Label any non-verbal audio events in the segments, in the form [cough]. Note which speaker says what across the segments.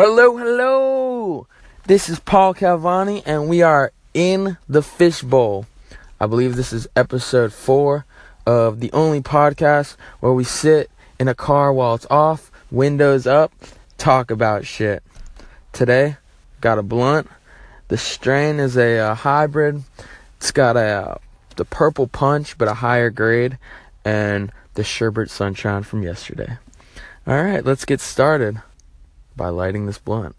Speaker 1: Hello, hello. This is Paul Calvani, and we are in the fishbowl. I believe this is episode four of the only podcast where we sit in a car while it's off, windows up, talk about shit. Today, got a blunt. The strain is a, uh hybrid. It's got a the purple punch, but a higher grade, and the sherbet sunshine from yesterday. All right, let's get started by lighting this blunt.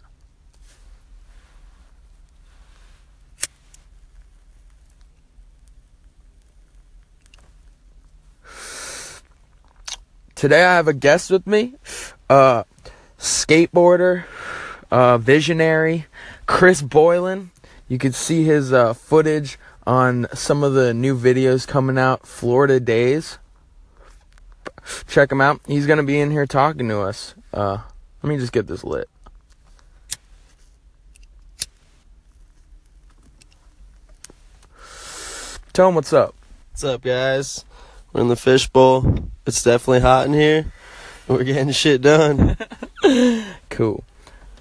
Speaker 1: Today I have a guest with me, uh, skateboarder, uh, visionary, Chris Boylan. You can see his uh, footage on some of the new videos coming out, Florida Days. Check him out. He's gonna be in here talking to us. Uh, let me just get this lit. Tell him what's up.
Speaker 2: What's up, guys? We're in the fishbowl. It's definitely hot in here. We're getting shit done. [laughs]
Speaker 1: Cool.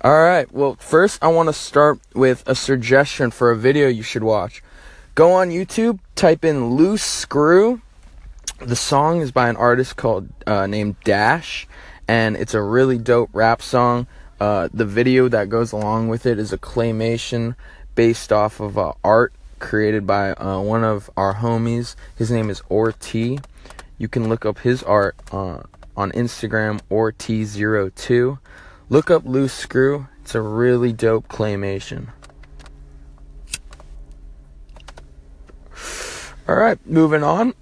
Speaker 1: All right. Well, first I want to start with a suggestion for a video you should watch. Go on YouTube, type in "loose screw." The song is by an artist called uh, named Dash, and it's a really dope rap song. Uh, the video that goes along with it is a claymation based off of uh, art created by uh, one of our homies. His name is Ort. You can look up his art uh, on Instagram, Ort02. Look up Loose Screw. It's a really dope claymation. All right, moving on.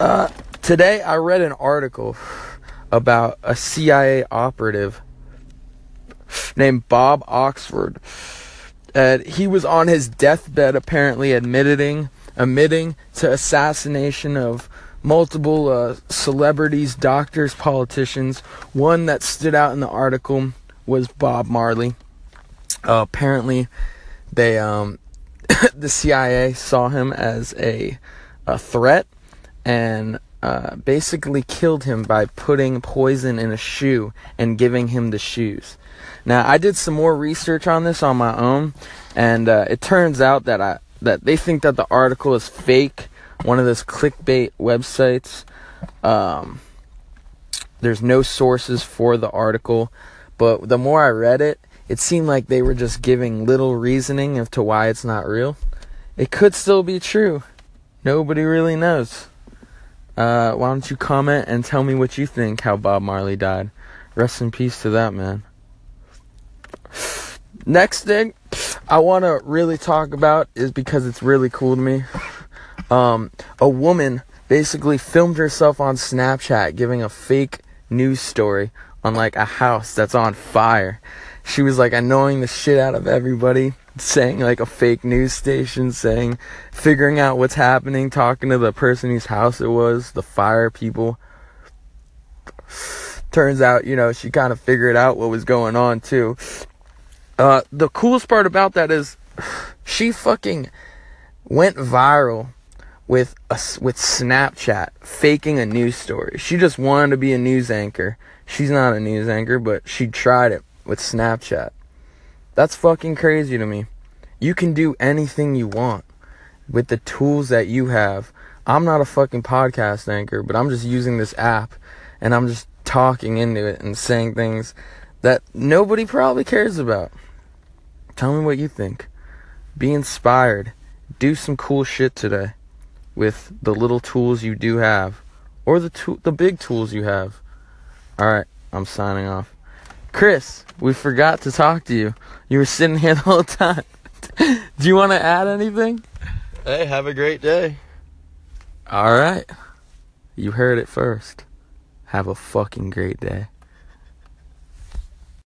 Speaker 1: Uh, today I read an article about a CIA operative named Bob Oxford. And he was on his deathbed apparently admitting admitting to assassination of multiple uh, celebrities, doctors, politicians. One that stood out in the article was Bob Marley. Uh, apparently, they um, [coughs] the CIA saw him as a a threat and uh, basically killed him by putting poison in a shoe and giving him the shoes. Now, I did some more research on this on my own, and uh, it turns out that I that they think that the article is fake. One of those clickbait websites. Um, there's no sources for the article, but the more I read it, it seemed like they were just giving little reasoning as to why it's not real. It could still be true. Nobody really knows. Uh, why don't you comment and tell me what you think how Bob Marley died? Rest in peace to that man. Next thing I want to really talk about is because it's really cool to me. Um, a woman basically filmed herself on Snapchat giving a fake news story on like a house that's on fire. She was like annoying the shit out of everybody, saying like a fake news station, saying, figuring out what's happening, talking to the person whose house it was, the fire people. Turns out, you know, she kind of figured out what was going on too. Uh, the coolest part about that is she fucking went viral with a, with Snapchat faking a news story. She just wanted to be a news anchor. She's not a news anchor, but she tried it with Snapchat. That's fucking crazy to me. You can do anything you want with the tools that you have. I'm not a fucking podcast anchor, but I'm just using this app and I'm just talking into it and saying things that nobody probably cares about. Tell me what you think. Be inspired. Do some cool shit today with the little tools you do have or the to- the big tools you have. All right, I'm signing off. Chris, we forgot to talk to you. You were sitting here [laughs] the whole time. [laughs] do you want to add anything?
Speaker 2: hey, have a great day.
Speaker 1: All right. You heard it first. Have a fucking great day.